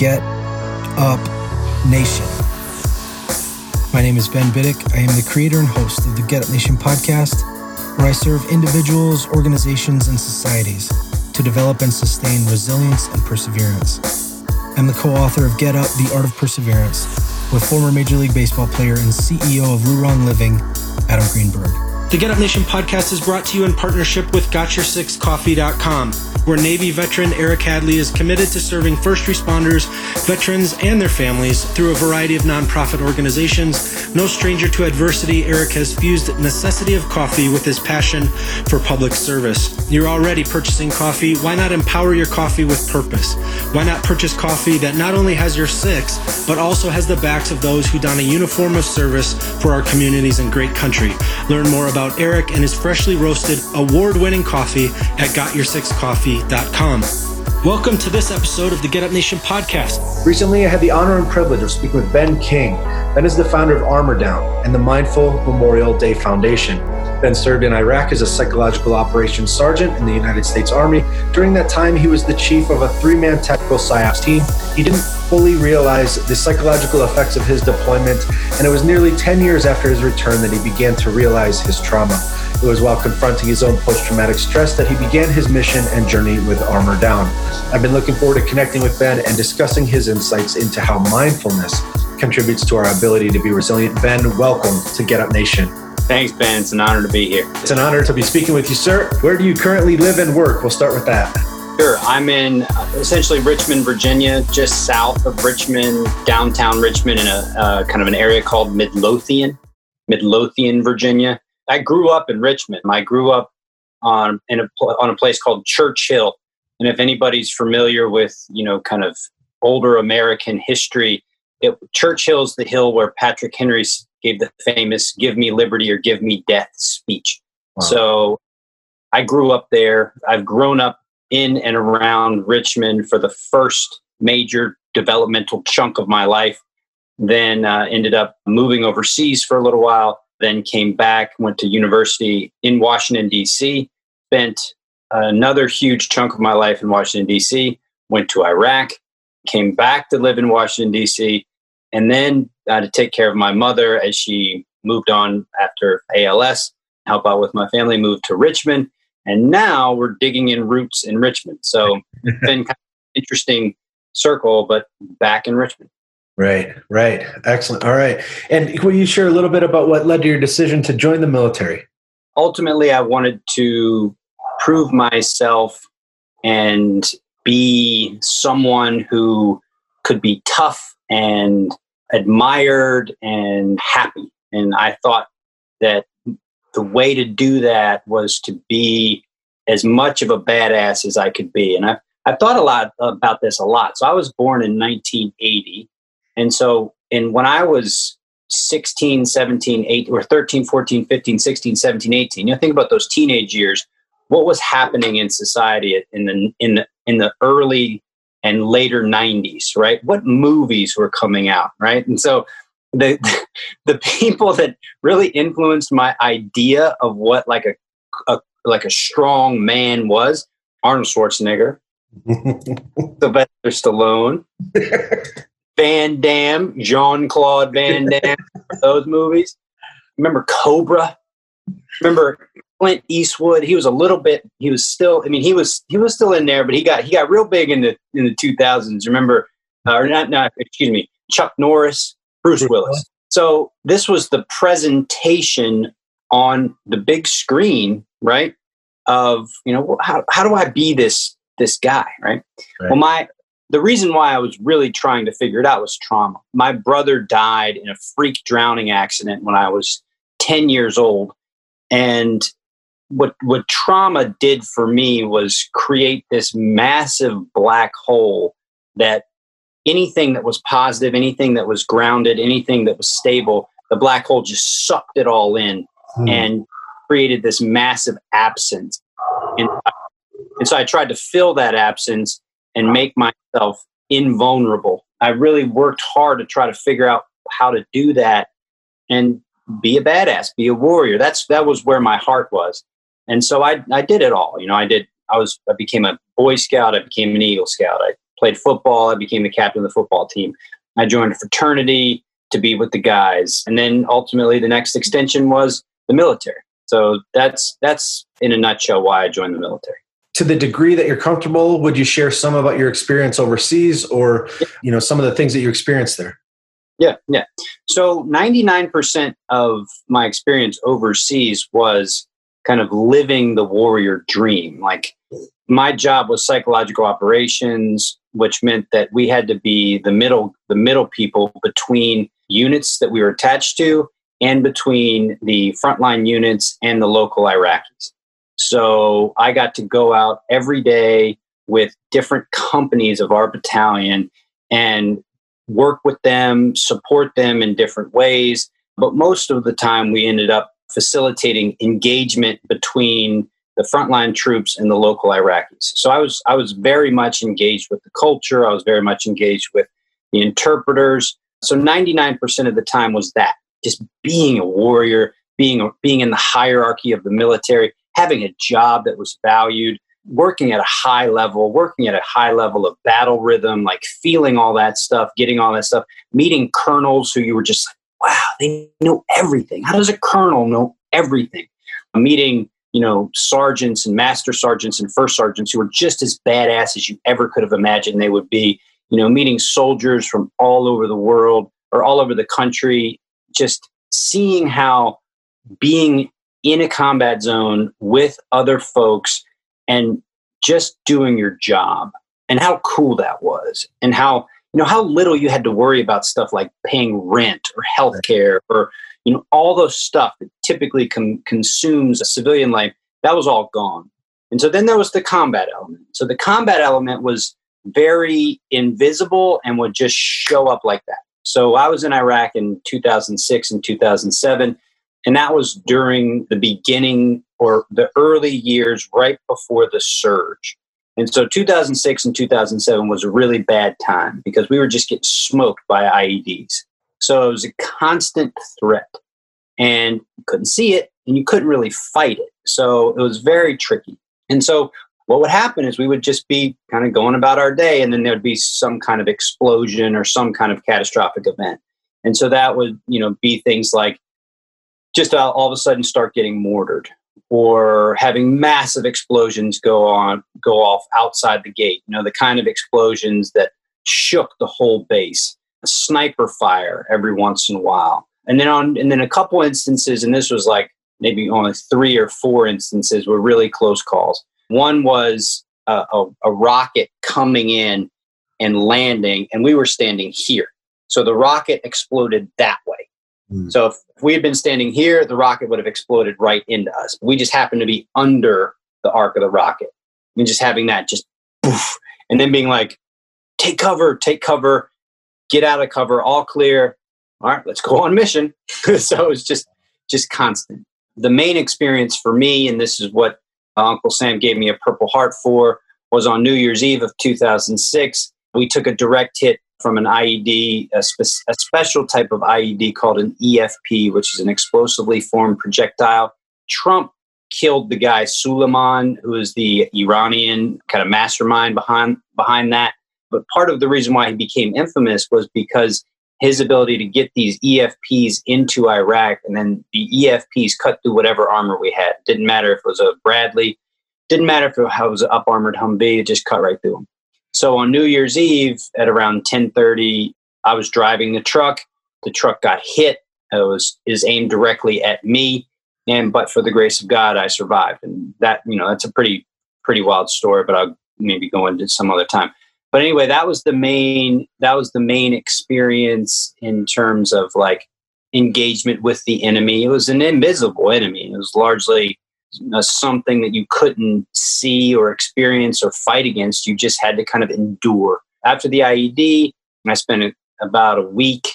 Get Up Nation. My name is Ben Biddick. I am the creator and host of the Get Up Nation podcast, where I serve individuals, organizations, and societies to develop and sustain resilience and perseverance. I'm the co author of Get Up The Art of Perseverance with former Major League Baseball player and CEO of LuRong Living, Adam Greenberg. The Get Up Nation podcast is brought to you in partnership with GotYourSixCoffee.com where Navy veteran Eric Hadley is committed to serving first responders, veterans, and their families through a variety of nonprofit organizations. No stranger to adversity, Eric has fused necessity of coffee with his passion for public service. You're already purchasing coffee. Why not empower your coffee with purpose? Why not purchase coffee that not only has your six, but also has the backs of those who don a uniform of service for our communities and great country? Learn more about Eric and his freshly roasted, award winning coffee at GotYourSixCoffee coffee.com. Welcome to this episode of the Get Up Nation podcast. Recently, I had the honor and privilege of speaking with Ben King. Ben is the founder of Armor Down and the Mindful Memorial Day Foundation. Ben served in Iraq as a psychological operations sergeant in the United States Army. During that time, he was the chief of a three man tactical PSYOPs team. He didn't fully realize the psychological effects of his deployment, and it was nearly 10 years after his return that he began to realize his trauma. It was while confronting his own post traumatic stress that he began his mission and journey with Armor Down. I've been looking forward to connecting with Ben and discussing his insights into how mindfulness contributes to our ability to be resilient. Ben, welcome to Get Up Nation. Thanks, Ben. It's an honor to be here. It's an honor to be speaking with you, sir. Where do you currently live and work? We'll start with that. Sure. I'm in uh, essentially Richmond, Virginia, just south of Richmond, downtown Richmond, in a uh, kind of an area called Midlothian, Midlothian, Virginia. I grew up in Richmond. I grew up on in a on a place called Church Hill, and if anybody's familiar with you know kind of older American history, it, Church Hill's the hill where Patrick Henry gave the famous "Give me liberty or give me death" speech. Wow. So I grew up there. I've grown up in and around Richmond for the first major developmental chunk of my life. Then uh, ended up moving overseas for a little while. Then came back, went to university in Washington D.C. Spent another huge chunk of my life in Washington D.C. Went to Iraq, came back to live in Washington D.C and then I had to take care of my mother as she moved on after ALS, help out with my family, moved to Richmond. And now we're digging in roots in Richmond. So it's been kind of interesting circle, but back in Richmond. Right, right. Excellent. All right. And will you share a little bit about what led to your decision to join the military? Ultimately, I wanted to prove myself and be someone who could be tough and admired and happy. And I thought that the way to do that was to be as much of a badass as I could be. And I've, I've thought a lot about this a lot. So I was born in 1980. And so and when I was 16, 17, 18, or 13, 14, 15, 16, 17, 18, you know, think about those teenage years. What was happening in society in the in the in the early and later 90s, right? What movies were coming out, right? And so the the people that really influenced my idea of what like a, a like a strong man was Arnold Schwarzenegger, Sylvester Stallone, Van Damme, Jean Claude Van Damme, those movies. Remember Cobra? Remember Clint Eastwood. He was a little bit. He was still. I mean, he was he was still in there, but he got he got real big in the in the two thousands. Remember, uh, or not? Not excuse me. Chuck Norris, Bruce Willis. So this was the presentation on the big screen, right? Of you know how how do I be this this guy, right? right? Well, my the reason why I was really trying to figure it out was trauma. My brother died in a freak drowning accident when I was ten years old, and what what trauma did for me was create this massive black hole that anything that was positive, anything that was grounded, anything that was stable, the black hole just sucked it all in hmm. and created this massive absence. And, and so I tried to fill that absence and make myself invulnerable. I really worked hard to try to figure out how to do that and be a badass, be a warrior. That's that was where my heart was. And so I, I did it all. You know, I did, I was, I became a Boy Scout. I became an Eagle Scout. I played football. I became the captain of the football team. I joined a fraternity to be with the guys. And then ultimately the next extension was the military. So that's that's in a nutshell why I joined the military. To the degree that you're comfortable, would you share some about your experience overseas or you know some of the things that you experienced there? Yeah, yeah. So 99% of my experience overseas was kind of living the warrior dream. Like my job was psychological operations, which meant that we had to be the middle the middle people between units that we were attached to and between the frontline units and the local Iraqis. So I got to go out every day with different companies of our battalion and work with them, support them in different ways. But most of the time, we ended up facilitating engagement between the frontline troops and the local Iraqis. So I was I was very much engaged with the culture. I was very much engaged with the interpreters. So 99% of the time was that just being a warrior, being being in the hierarchy of the military, having a job that was valued, working at a high level, working at a high level of battle rhythm, like feeling all that stuff, getting all that stuff, meeting colonels who you were just like, wow, they know everything. How does a colonel know everything? Meeting, you know, sergeants and master sergeants and first sergeants who are just as badass as you ever could have imagined they would be. You know, meeting soldiers from all over the world or all over the country, just seeing how being in a combat zone with other folks and just doing your job and how cool that was and how you know how little you had to worry about stuff like paying rent or healthcare or you know all those stuff that typically com- consumes a civilian life that was all gone. And so then there was the combat element. So the combat element was very invisible and would just show up like that. So i was in iraq in 2006 and 2007 and that was during the beginning or the early years right before the surge. And so 2006 and 2007 was a really bad time because we were just getting smoked by IEDs. So it was a constant threat and you couldn't see it and you couldn't really fight it. So it was very tricky. And so what would happen is we would just be kind of going about our day and then there would be some kind of explosion or some kind of catastrophic event. And so that would, you know, be things like just all of a sudden start getting mortared or having massive explosions go on go off outside the gate you know the kind of explosions that shook the whole base a sniper fire every once in a while. And then on and then a couple instances and this was like maybe only three or four instances were really close calls. One was a, a, a rocket coming in and landing and we were standing here. So the rocket exploded that way Mm. So if we had been standing here, the rocket would have exploded right into us. We just happened to be under the arc of the rocket. And just having that just poof, and then being like, take cover, take cover, get out of cover, all clear. All right, let's go on mission. so it was just just constant. The main experience for me, and this is what Uncle Sam gave me a Purple Heart for, was on New Year's Eve of 2006. We took a direct hit from an IED, a, spe- a, special type of IED called an EFP, which is an explosively formed projectile. Trump killed the guy Suleiman, who is the Iranian kind of mastermind behind behind that. But part of the reason why he became infamous was because his ability to get these EFPs into Iraq, and then the EFPs cut through whatever armor we had. Didn't matter if it was a Bradley, didn't matter if it was an up armored Humvee, it just cut right through them. So on New Year's Eve at around 10:30, I was driving the truck. The truck got hit. It was is aimed directly at me, and but for the grace of God, I survived. And that you know that's a pretty pretty wild story, but I'll maybe go into some other time. But anyway, that was the main that was the main experience in terms of like engagement with the enemy. It was an invisible enemy. It was largely uh, something that you couldn't see or experience or fight against. You just had to kind of endure. After the IED, I spent about a week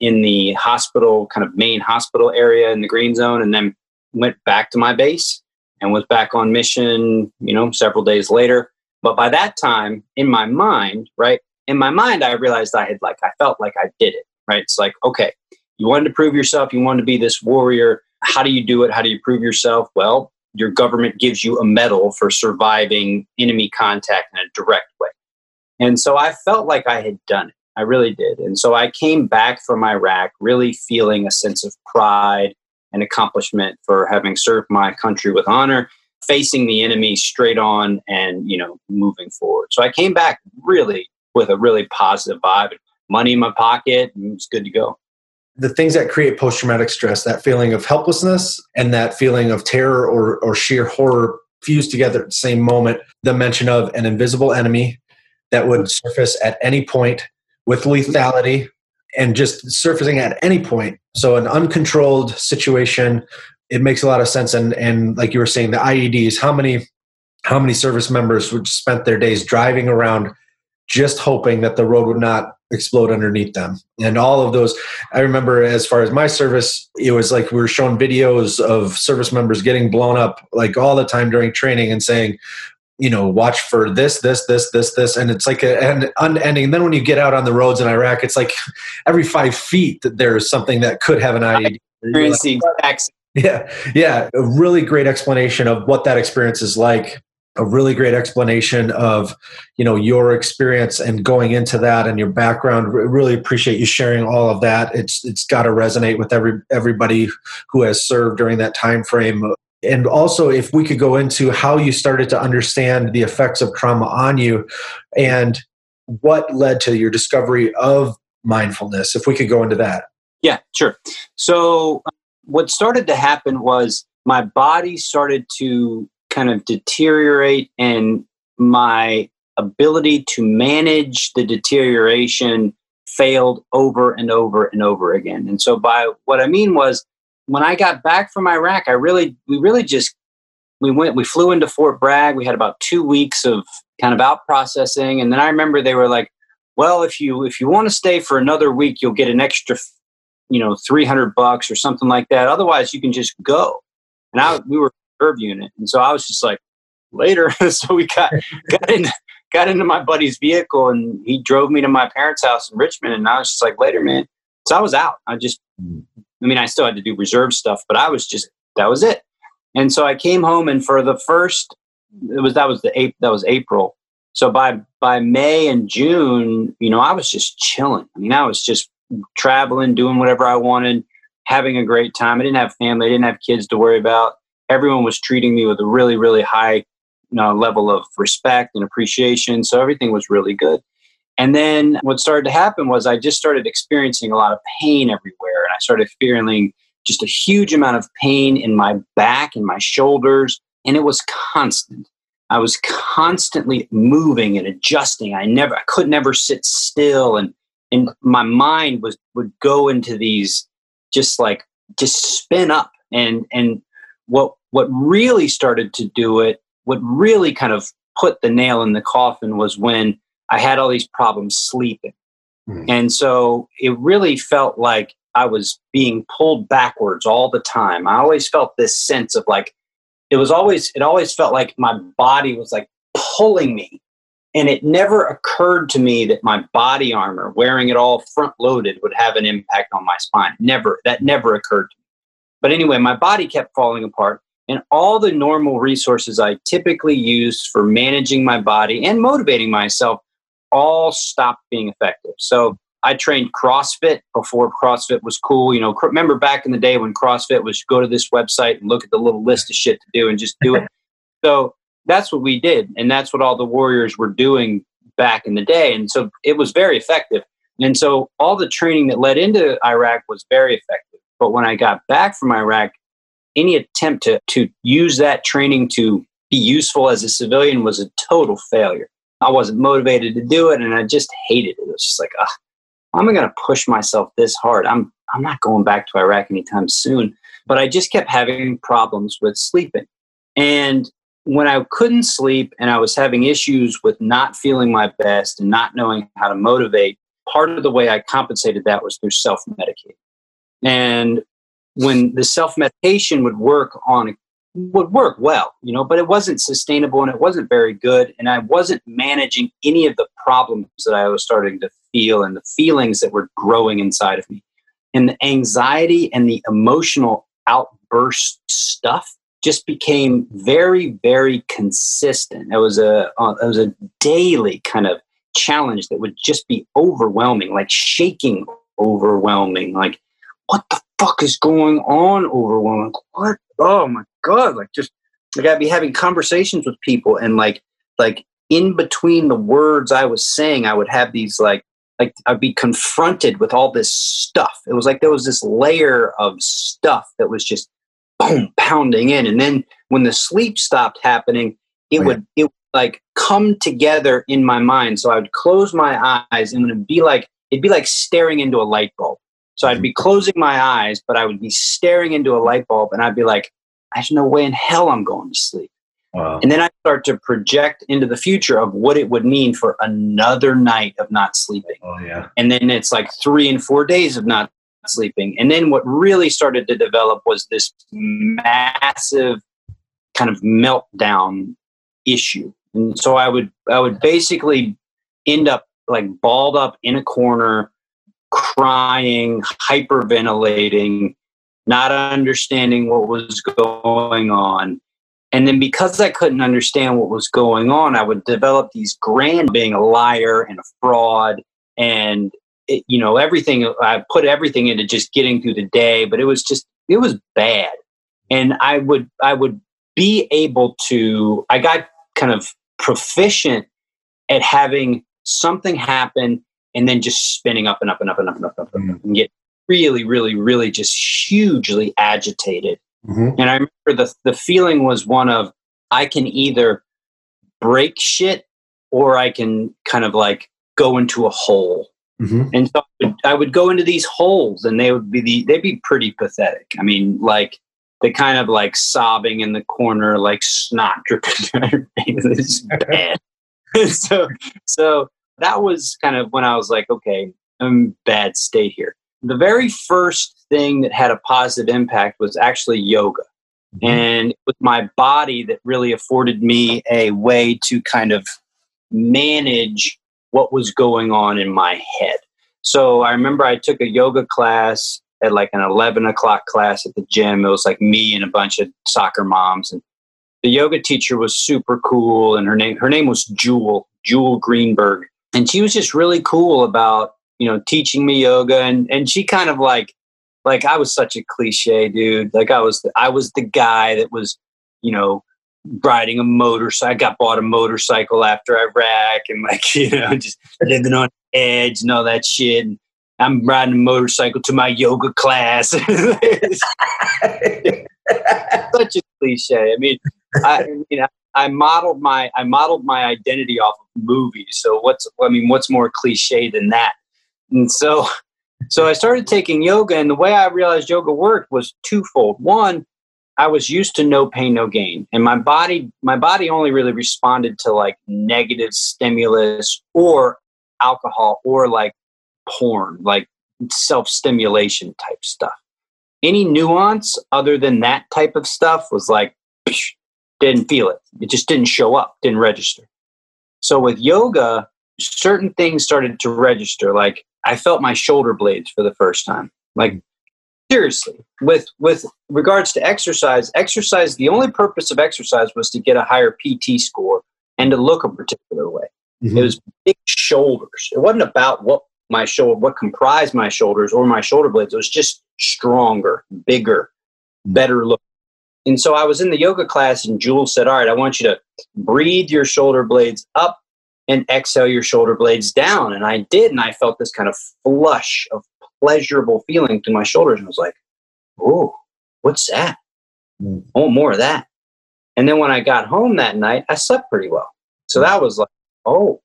in the hospital, kind of main hospital area in the green zone, and then went back to my base and was back on mission, you know, several days later. But by that time, in my mind, right, in my mind, I realized I had like, I felt like I did it, right? It's like, okay, you wanted to prove yourself, you wanted to be this warrior. How do you do it? How do you prove yourself? Well, your government gives you a medal for surviving enemy contact in a direct way. And so I felt like I had done it. I really did. And so I came back from Iraq really feeling a sense of pride and accomplishment for having served my country with honor, facing the enemy straight on and, you know, moving forward. So I came back really with a really positive vibe, money in my pocket, and it was good to go. The things that create post traumatic stress, that feeling of helplessness and that feeling of terror or, or sheer horror fused together at the same moment, the mention of an invisible enemy that would surface at any point with lethality and just surfacing at any point. So an uncontrolled situation, it makes a lot of sense. And and like you were saying, the IEDs, how many how many service members would spent their days driving around just hoping that the road would not explode underneath them and all of those i remember as far as my service it was like we were shown videos of service members getting blown up like all the time during training and saying you know, watch for this, this, this, this, this, and it's like an unending. And then when you get out on the roads in Iraq, it's like every five feet that there's something that could have an IED. Like, yeah, yeah, a really great explanation of what that experience is like. A really great explanation of, you know, your experience and going into that and your background. Really appreciate you sharing all of that. It's it's got to resonate with every everybody who has served during that time frame and also if we could go into how you started to understand the effects of trauma on you and what led to your discovery of mindfulness if we could go into that yeah sure so um, what started to happen was my body started to kind of deteriorate and my ability to manage the deterioration failed over and over and over again and so by what i mean was when I got back from Iraq, I really, we really just, we went, we flew into Fort Bragg. We had about two weeks of kind of out processing. And then I remember they were like, well, if you, if you want to stay for another week, you'll get an extra, you know, 300 bucks or something like that. Otherwise you can just go. And I, we were unit. And so I was just like, later. so we got, got in, got into my buddy's vehicle and he drove me to my parents' house in Richmond. And I was just like, later, man. So I was out. I just. I mean, I still had to do reserve stuff, but I was just that was it. And so I came home, and for the first, it was that was the that was April. So by by May and June, you know, I was just chilling. I mean, I was just traveling, doing whatever I wanted, having a great time. I didn't have family, I didn't have kids to worry about. Everyone was treating me with a really, really high you know, level of respect and appreciation. So everything was really good. And then what started to happen was I just started experiencing a lot of pain everywhere. And I started feeling just a huge amount of pain in my back and my shoulders. And it was constant. I was constantly moving and adjusting. I never, I could never sit still. And, and my mind was, would go into these just like, just spin up. And, and what, what really started to do it, what really kind of put the nail in the coffin was when I had all these problems sleeping. Mm. And so it really felt like I was being pulled backwards all the time. I always felt this sense of like, it was always, it always felt like my body was like pulling me. And it never occurred to me that my body armor, wearing it all front loaded, would have an impact on my spine. Never, that never occurred to me. But anyway, my body kept falling apart. And all the normal resources I typically use for managing my body and motivating myself all stopped being effective. So I trained CrossFit before CrossFit was cool. You know, remember back in the day when CrossFit was go to this website and look at the little list of shit to do and just do it. so that's what we did. And that's what all the warriors were doing back in the day. And so it was very effective. And so all the training that led into Iraq was very effective. But when I got back from Iraq, any attempt to, to use that training to be useful as a civilian was a total failure. I wasn't motivated to do it, and I just hated it. It was just like, ah, I'm going to push myself this hard. I'm I'm not going back to Iraq anytime soon. But I just kept having problems with sleeping, and when I couldn't sleep and I was having issues with not feeling my best and not knowing how to motivate, part of the way I compensated that was through self medicating. And when the self medication would work on would work well, you know, but it wasn't sustainable and it wasn't very good. And I wasn't managing any of the problems that I was starting to feel and the feelings that were growing inside of me. And the anxiety and the emotional outburst stuff just became very, very consistent. It was a, uh, it was a daily kind of challenge that would just be overwhelming, like shaking overwhelming. Like, what the fuck is going on overwhelming? What? Oh my God. Like, just, like I'd be having conversations with people and like, like in between the words I was saying, I would have these like, like I'd be confronted with all this stuff. It was like there was this layer of stuff that was just boom pounding in. And then when the sleep stopped happening, it oh, would it would like come together in my mind. So I would close my eyes and it would be like it'd be like staring into a light bulb. So I'd be mm-hmm. closing my eyes, but I would be staring into a light bulb and I'd be like, there's no way in hell I'm going to sleep. Wow. And then I start to project into the future of what it would mean for another night of not sleeping. Oh yeah. And then it's like three and four days of not sleeping. And then what really started to develop was this massive kind of meltdown issue. And so I would I would basically end up like balled up in a corner, crying, hyperventilating, not understanding what was going on. And then because I couldn't understand what was going on, I would develop these grand being a liar and a fraud and it, you know everything I put everything into just getting through the day, but it was just it was bad. And I would I would be able to I got kind of proficient at having something happen and then just spinning up and up and up and up and up and up, mm-hmm. and get really, really, really just hugely agitated. Mm-hmm. And I remember the the feeling was one of I can either break shit or I can kind of like go into a hole. Mm-hmm. And so I would, I would, go into these holes and they would be the, they'd be pretty pathetic. I mean, like they kind of like sobbing in the corner, like snot dripping. bad. so, so that was kind of when I was like, okay, I'm bad state here. The very first thing that had a positive impact was actually yoga. Mm-hmm. And it was my body that really afforded me a way to kind of manage what was going on in my head. So I remember I took a yoga class at like an 11 o'clock class at the gym. It was like me and a bunch of soccer moms. And the yoga teacher was super cool. And her name, her name was Jewel, Jewel Greenberg. And she was just really cool about, you know, teaching me yoga. And, and she kind of like, like I was such a cliche dude. Like I was, the, I was the guy that was, you know, riding a motorcycle. I got bought a motorcycle after Iraq and like, you know, just living on edge and all that shit. And I'm riding a motorcycle to my yoga class. Such a cliche. I mean, I you know I modeled my I modeled my identity off of movies. So what's I mean, what's more cliche than that? And so so I started taking yoga, and the way I realized yoga worked was twofold. One, I was used to no pain, no gain, and my body my body only really responded to like negative stimulus or alcohol or like porn, like self stimulation type stuff. Any nuance other than that type of stuff was like, didn't feel it. It just didn't show up, didn't register. So with yoga, certain things started to register. Like I felt my shoulder blades for the first time. Like seriously, with with regards to exercise, exercise the only purpose of exercise was to get a higher PT score and to look a particular way. Mm-hmm. It was big shoulders. It wasn't about what my shoulder, what comprised my shoulders or my shoulder blades. It was just stronger, bigger, better look. And so I was in the yoga class, and Jules said, All right, I want you to breathe your shoulder blades up and exhale your shoulder blades down. And I did. And I felt this kind of flush of pleasurable feeling through my shoulders. And I was like, Oh, what's that? Hmm. Want more of that. And then when I got home that night, I slept pretty well. So hmm. that was like, Oh,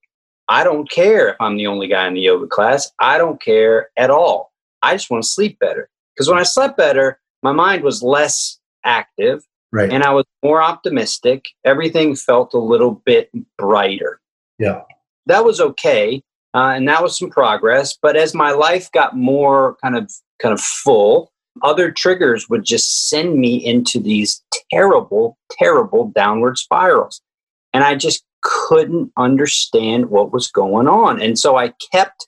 I don't care if I'm the only guy in the yoga class. I don't care at all. I just want to sleep better. Because when I slept better, my mind was less active right. and I was more optimistic. Everything felt a little bit brighter. Yeah. That was okay. Uh, and that was some progress. But as my life got more kind of kind of full, other triggers would just send me into these terrible, terrible downward spirals. And I just couldn't understand what was going on. And so I kept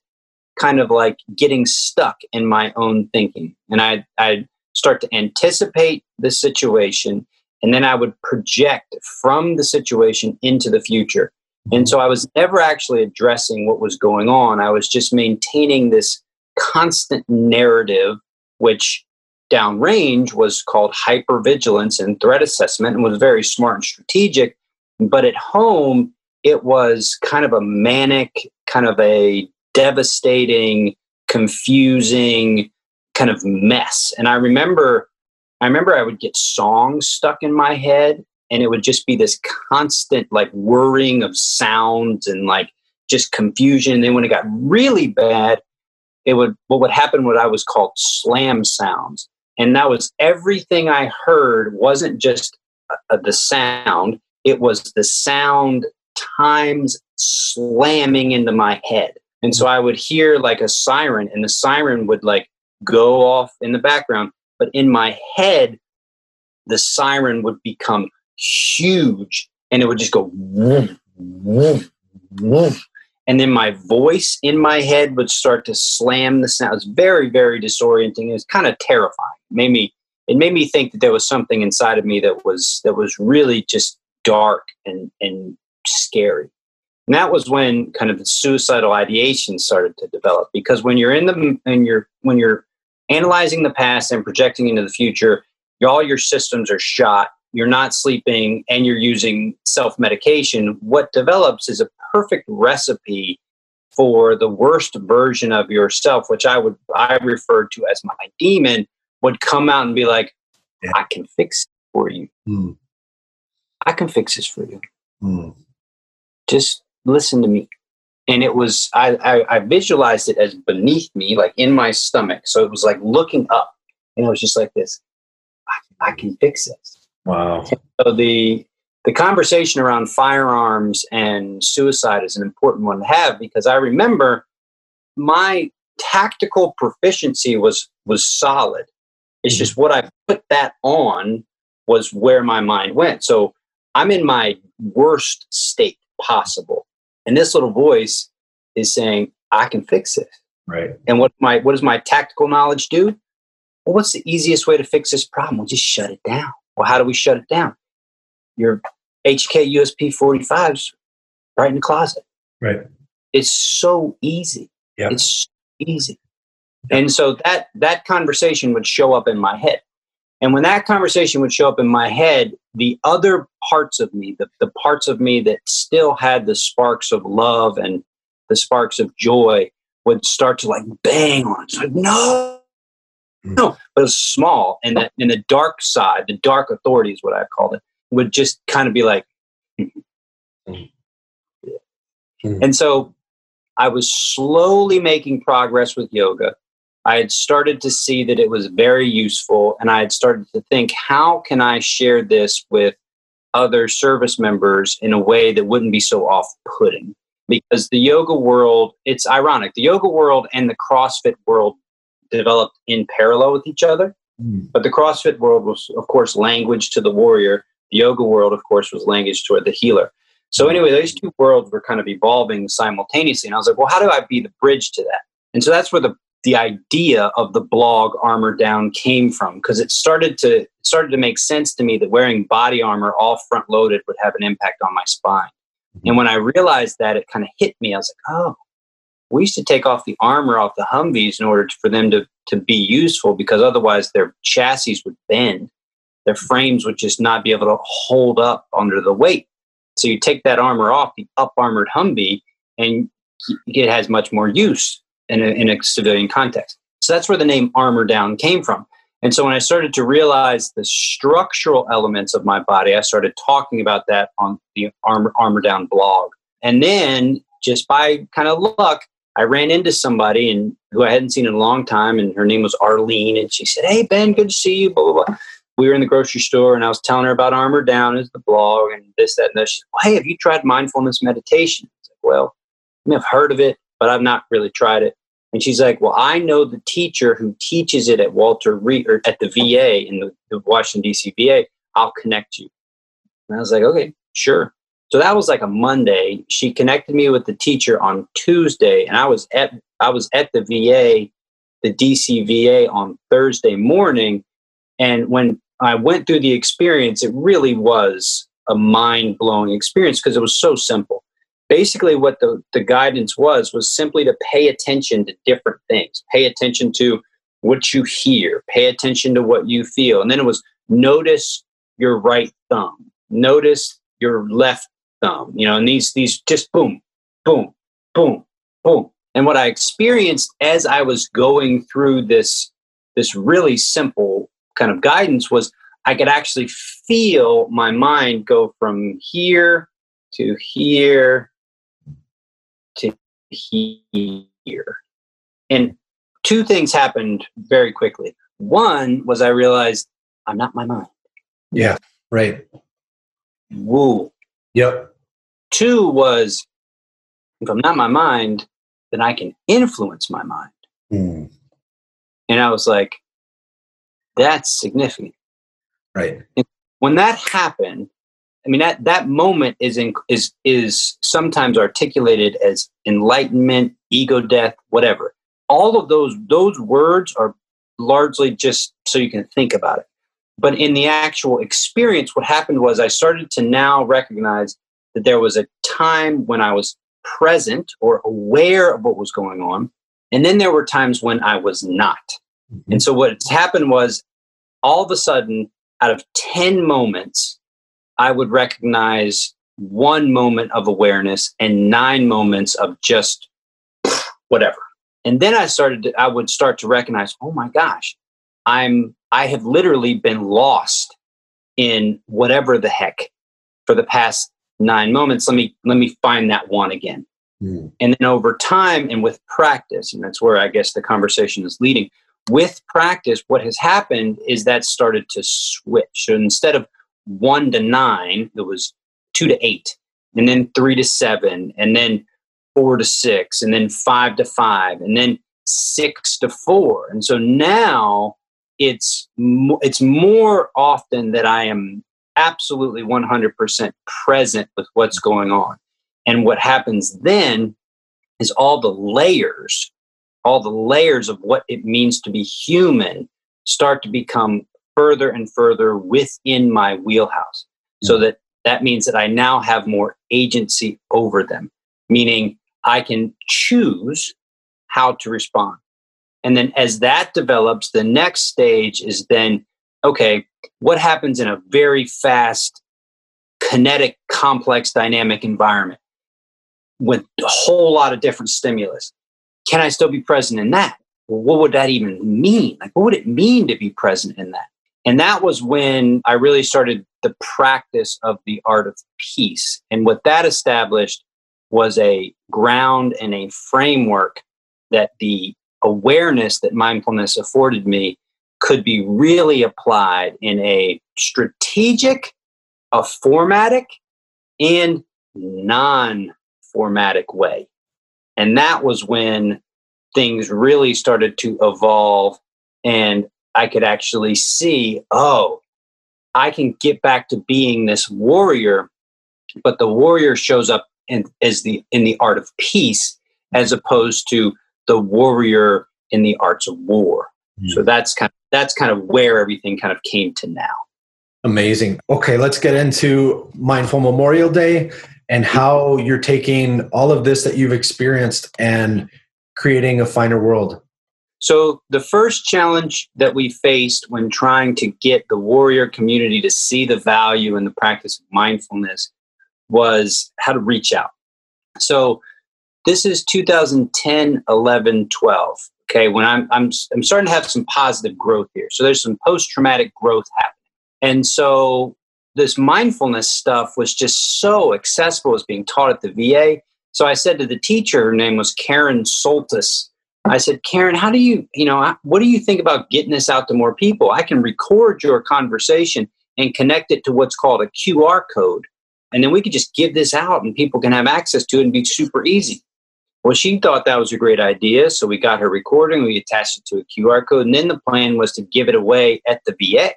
kind of like getting stuck in my own thinking. And I, I'd start to anticipate the situation, and then I would project from the situation into the future. And so I was never actually addressing what was going on. I was just maintaining this constant narrative, which downrange was called hypervigilance and threat assessment and was very smart and strategic. But at home, it was kind of a manic, kind of a devastating, confusing kind of mess. And I remember, I remember I would get songs stuck in my head and it would just be this constant like whirring of sounds and like just confusion. And then when it got really bad, it would what would happen what I was called slam sounds. And that was everything I heard wasn't just uh, the sound, it was the sound times slamming into my head. And so I would hear like a siren, and the siren would like go off in the background. But in my head, the siren would become huge and it would just go woof, woof, woof. And then my voice in my head would start to slam the sound. It was very, very disorienting. It was kind of terrifying. It made me it made me think that there was something inside of me that was that was really just dark and and scary. And that was when kind of the suicidal ideation started to develop because when you're in the and you're when you're analyzing the past and projecting into the future, all your systems are shot you're not sleeping and you're using self medication, what develops is a perfect recipe for the worst version of yourself, which I would I refer to as my demon, would come out and be like, yeah. I can fix it for you. Mm. I can fix this for you. Mm. Just listen to me. And it was I, I I visualized it as beneath me, like in my stomach. So it was like looking up. And it was just like this. I, I can fix this Wow. So the the conversation around firearms and suicide is an important one to have because I remember my tactical proficiency was was solid. It's mm-hmm. just what I put that on was where my mind went. So I'm in my worst state possible. And this little voice is saying, I can fix it. Right. And what my what does my tactical knowledge do? Well, what's the easiest way to fix this problem? We'll just shut it down. Well, how do we shut it down? Your HK USP 45s right in the closet. Right. It's so easy. Yeah. It's easy. And so that that conversation would show up in my head. And when that conversation would show up in my head, the other parts of me, the, the parts of me that still had the sparks of love and the sparks of joy would start to like bang on. It's like, no, Mm. No, but it was small, and that in the dark side, the dark authority is what I called it, would just kind of be like, mm. and so I was slowly making progress with yoga. I had started to see that it was very useful, and I had started to think, how can I share this with other service members in a way that wouldn't be so off-putting? Because the yoga world, it's ironic. The yoga world and the CrossFit world developed in parallel with each other. Mm. But the CrossFit world was, of course, language to the warrior. The yoga world, of course, was language toward the healer. So hmm. anyway, those two worlds were kind of evolving simultaneously. And I was like, well, how do I be the bridge to that? And so that's where the the idea of the blog armor down came from because it started to it started to make sense to me that wearing body armor all front loaded would have an impact on my spine. Mm-hmm. And when I realized that, it kind of hit me. I was like, oh, we used to take off the armor off the Humvees in order to, for them to, to be useful because otherwise their chassis would bend. Their frames would just not be able to hold up under the weight. So you take that armor off the up armored Humvee and it has much more use in a, in a civilian context. So that's where the name armor down came from. And so when I started to realize the structural elements of my body, I started talking about that on the armor, armor down blog. And then just by kind of luck, I ran into somebody and who I hadn't seen in a long time, and her name was Arlene, and she said, "Hey Ben, good to see you." Blah blah blah. We were in the grocery store, and I was telling her about Armor Down as the blog and this, that, and that. She said, well, "Hey, have you tried mindfulness meditation?" I said, "Well, I've heard of it, but I've not really tried it." And she's like, "Well, I know the teacher who teaches it at Walter Reed or at the VA in the, the Washington D.C. VA. I'll connect you." And I was like, "Okay, sure." So that was like a Monday. She connected me with the teacher on Tuesday, and I was at I was at the VA, the DC VA on Thursday morning. And when I went through the experience, it really was a mind blowing experience because it was so simple. Basically what the, the guidance was was simply to pay attention to different things. Pay attention to what you hear. Pay attention to what you feel. And then it was notice your right thumb. Notice your left thumb. You know and these these just boom boom boom boom. And what i experienced as i was going through this this really simple kind of guidance was i could actually feel my mind go from here to here here and two things happened very quickly one was i realized i'm not my mind Yeah. Right. woo Yep. Two was if I'm not my mind, then I can influence my mind. Mm, And I was like, that's significant. right. When that happened, I mean that that moment is in, is is sometimes articulated as enlightenment, ego death, whatever. All of those those words are largely just so you can think about it. But in the actual experience, what happened was I started to now recognize that there was a time when I was present or aware of what was going on. And then there were times when I was not. Mm-hmm. And so what happened was all of a sudden, out of 10 moments, I would recognize one moment of awareness and nine moments of just whatever. And then I started to, I would start to recognize, oh my gosh, I'm I have literally been lost in whatever the heck for the past nine moments. Let me let me find that one again. Mm, And then over time and with practice, and that's where I guess the conversation is leading. With practice, what has happened is that started to switch. So instead of one to nine, it was two to eight, and then three to seven, and then four to six, and then five to five, and then six to four. And so now it's it's more often that I am absolutely 100% present with what's going on. And what happens then is all the layers, all the layers of what it means to be human start to become further and further within my wheelhouse. So mm. that that means that I now have more agency over them, meaning I can choose how to respond. And then as that develops, the next stage is then okay, what happens in a very fast, kinetic, complex, dynamic environment with a whole lot of different stimulus? Can I still be present in that? Well, what would that even mean? Like, what would it mean to be present in that? And that was when I really started the practice of the art of peace. And what that established was a ground and a framework that the awareness that mindfulness afforded me could be really applied in a strategic, a formatic, and non formatic way. And that was when things really started to evolve and I could actually see, oh, I can get back to being this warrior, but the warrior shows up in, as the in the art of peace as opposed to the warrior in the arts of war. Mm. So that's kind of, that's kind of where everything kind of came to now. Amazing. Okay, let's get into Mindful Memorial Day and how you're taking all of this that you've experienced and creating a finer world. So, the first challenge that we faced when trying to get the warrior community to see the value in the practice of mindfulness was how to reach out. So, this is 2010, 11, 12. Okay, when I'm, I'm, I'm starting to have some positive growth here. So, there's some post traumatic growth happening. And so, this mindfulness stuff was just so accessible, it was being taught at the VA. So, I said to the teacher, her name was Karen Soltis. I said, Karen, how do you, you know, what do you think about getting this out to more people? I can record your conversation and connect it to what's called a QR code. And then we could just give this out and people can have access to it and be super easy. Well, she thought that was a great idea. So we got her recording, we attached it to a QR code. And then the plan was to give it away at the VA.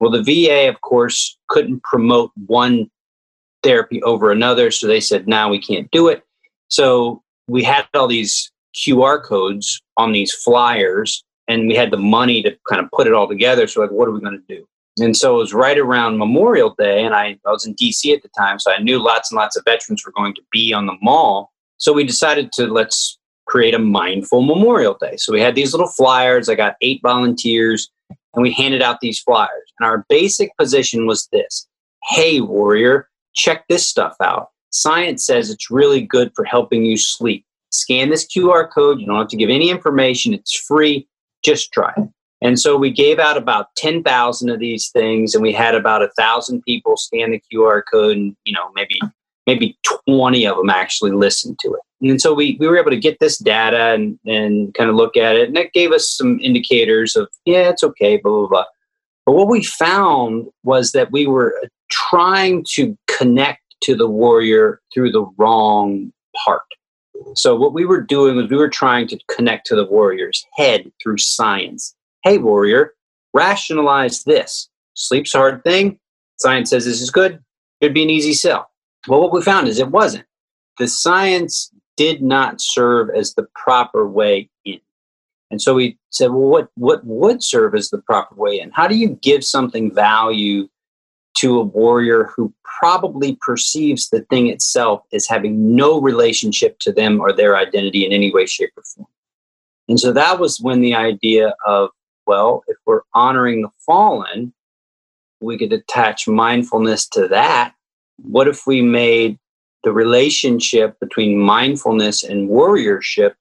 Well, the VA, of course, couldn't promote one therapy over another. So they said, now nah, we can't do it. So we had all these QR codes on these flyers, and we had the money to kind of put it all together. So, like, what are we going to do? And so it was right around Memorial Day, and I, I was in DC at the time, so I knew lots and lots of veterans were going to be on the mall. So we decided to let's create a mindful Memorial Day. So we had these little flyers. I got eight volunteers, and we handed out these flyers. And our basic position was this Hey, warrior, check this stuff out. Science says it's really good for helping you sleep. Scan this QR code. You don't have to give any information, it's free. Just try it. And so we gave out about 10,000 of these things and we had about a thousand people scan the QR code and, you know, maybe, maybe 20 of them actually listened to it. And so we, we were able to get this data and, and kind of look at it. And that gave us some indicators of, yeah, it's okay, blah, blah, blah. But what we found was that we were trying to connect to the warrior through the wrong part. So what we were doing was we were trying to connect to the warrior's head through science hey, warrior, rationalize this. Sleep's a hard thing. Science says this is good. It'd be an easy sell. Well, what we found is it wasn't. The science did not serve as the proper way in. And so we said, well, what, what would serve as the proper way in? How do you give something value to a warrior who probably perceives the thing itself as having no relationship to them or their identity in any way, shape, or form? And so that was when the idea of well, if we're honoring the fallen, we could attach mindfulness to that. What if we made the relationship between mindfulness and warriorship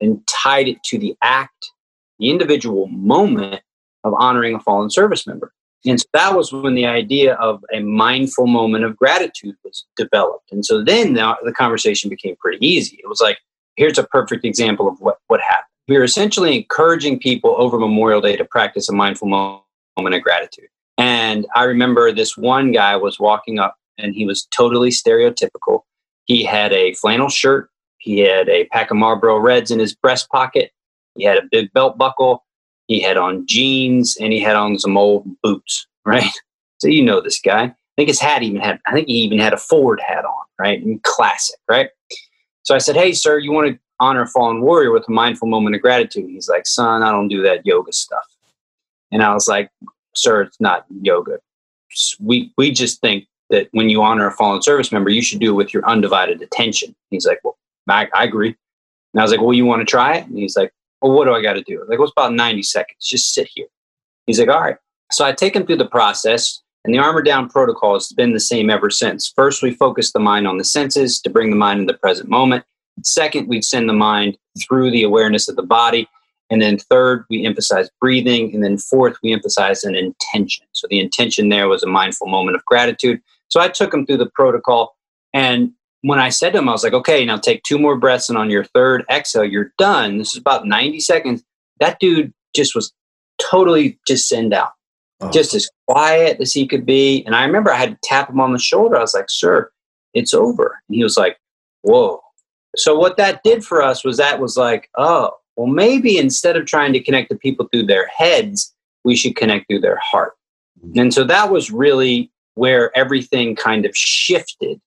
and tied it to the act, the individual moment of honoring a fallen service member? And so that was when the idea of a mindful moment of gratitude was developed. And so then the, the conversation became pretty easy. It was like, here's a perfect example of what, what happened we are essentially encouraging people over Memorial Day to practice a mindful moment of gratitude. And I remember this one guy was walking up and he was totally stereotypical. He had a flannel shirt, he had a pack of Marlboro Reds in his breast pocket, he had a big belt buckle, he had on jeans, and he had on some old boots, right? So you know this guy. I think his hat even had, I think he even had a Ford hat on, right? And classic, right? So I said, Hey, sir, you want to honor a fallen warrior with a mindful moment of gratitude. He's like, son, I don't do that yoga stuff. And I was like, sir, it's not yoga. We, we just think that when you honor a fallen service member, you should do it with your undivided attention. He's like, well, I, I agree. And I was like, well, you want to try it? And he's like, well, what do I got to do? Like, it's about 90 seconds. Just sit here. He's like, all right. So I take him through the process. And the Armor Down protocol has been the same ever since. First, we focus the mind on the senses to bring the mind in the present moment. Second, we send the mind through the awareness of the body. And then third, we emphasize breathing. And then fourth, we emphasize an intention. So the intention there was a mindful moment of gratitude. So I took him through the protocol. And when I said to him, I was like, okay, now take two more breaths. And on your third exhale, you're done. This is about 90 seconds. That dude just was totally just send out, oh. just as quiet as he could be. And I remember I had to tap him on the shoulder. I was like, sir, it's over. And he was like, whoa. So what that did for us was that was like, oh, well, maybe instead of trying to connect the people through their heads, we should connect through their heart. Mm-hmm. And so that was really where everything kind of shifted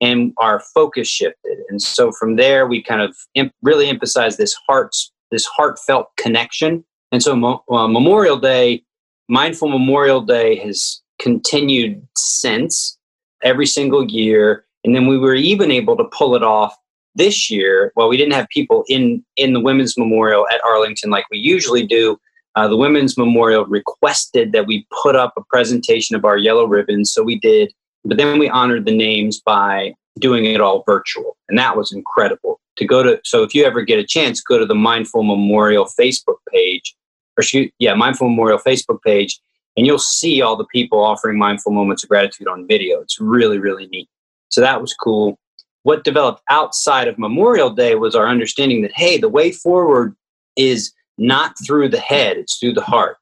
and our focus shifted. And so from there, we kind of imp- really emphasized this heart's this heartfelt connection. And so Mo- uh, Memorial Day, Mindful Memorial Day, has continued since every single year. And then we were even able to pull it off this year, well, we didn't have people in in the Women's Memorial at Arlington like we usually do. Uh, the Women's Memorial requested that we put up a presentation of our yellow ribbons, so we did. But then we honored the names by doing it all virtual, and that was incredible. To go to, so if you ever get a chance, go to the Mindful Memorial Facebook page, or shoot, yeah, Mindful Memorial Facebook page, and you'll see all the people offering mindful moments of gratitude on video. It's really, really neat. So that was cool what developed outside of Memorial Day was our understanding that, hey, the way forward is not through the head, it's through the heart.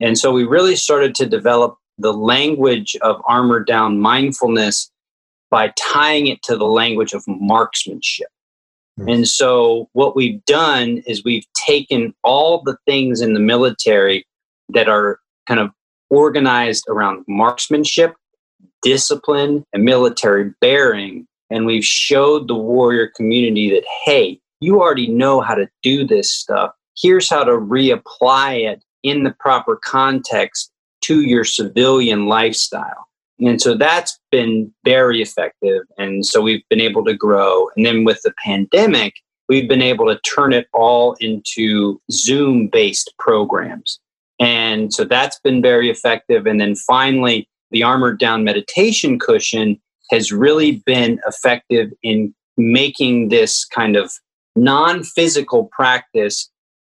And so we really started to develop the language of armor down mindfulness by tying it to the language of marksmanship. Mm-hmm. And so what we've done is we've taken all the things in the military that are kind of organized around marksmanship, discipline, and military bearing and we've showed the warrior community that hey you already know how to do this stuff here's how to reapply it in the proper context to your civilian lifestyle. And so that's been very effective. And so we've been able to grow. And then with the pandemic, we've been able to turn it all into Zoom based programs. And so that's been very effective. And then finally, the armored down meditation cushion has really been effective in making this kind of non physical practice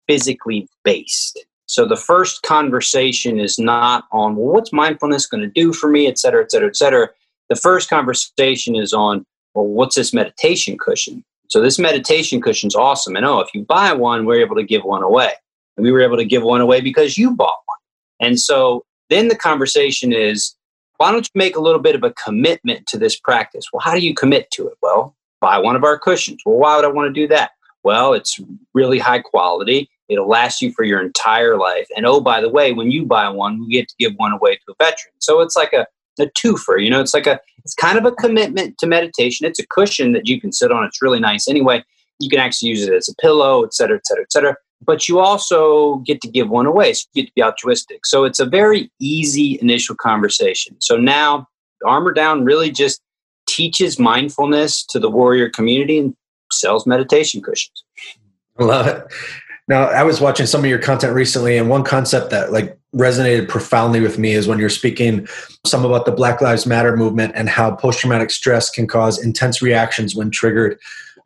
physically based. So the first conversation is not on, well, what's mindfulness going to do for me, et cetera, et cetera, et cetera. The first conversation is on, well, what's this meditation cushion? So this meditation cushion is awesome. And oh, if you buy one, we're able to give one away. And we were able to give one away because you bought one. And so then the conversation is, why don't you make a little bit of a commitment to this practice? Well, how do you commit to it? Well, buy one of our cushions. Well, why would I want to do that? Well, it's really high quality. It'll last you for your entire life. And oh, by the way, when you buy one, we get to give one away to a veteran. So it's like a, a twofer, you know, it's like a, it's kind of a commitment to meditation. It's a cushion that you can sit on. It's really nice anyway. You can actually use it as a pillow, et cetera, et cetera, et cetera. But you also get to give one away. So you get to be altruistic. So it's a very easy initial conversation. So now Armor Down really just teaches mindfulness to the warrior community and sells meditation cushions. I love it. Now, I was watching some of your content recently, and one concept that like resonated profoundly with me is when you're speaking some about the Black Lives Matter movement and how post-traumatic stress can cause intense reactions when triggered.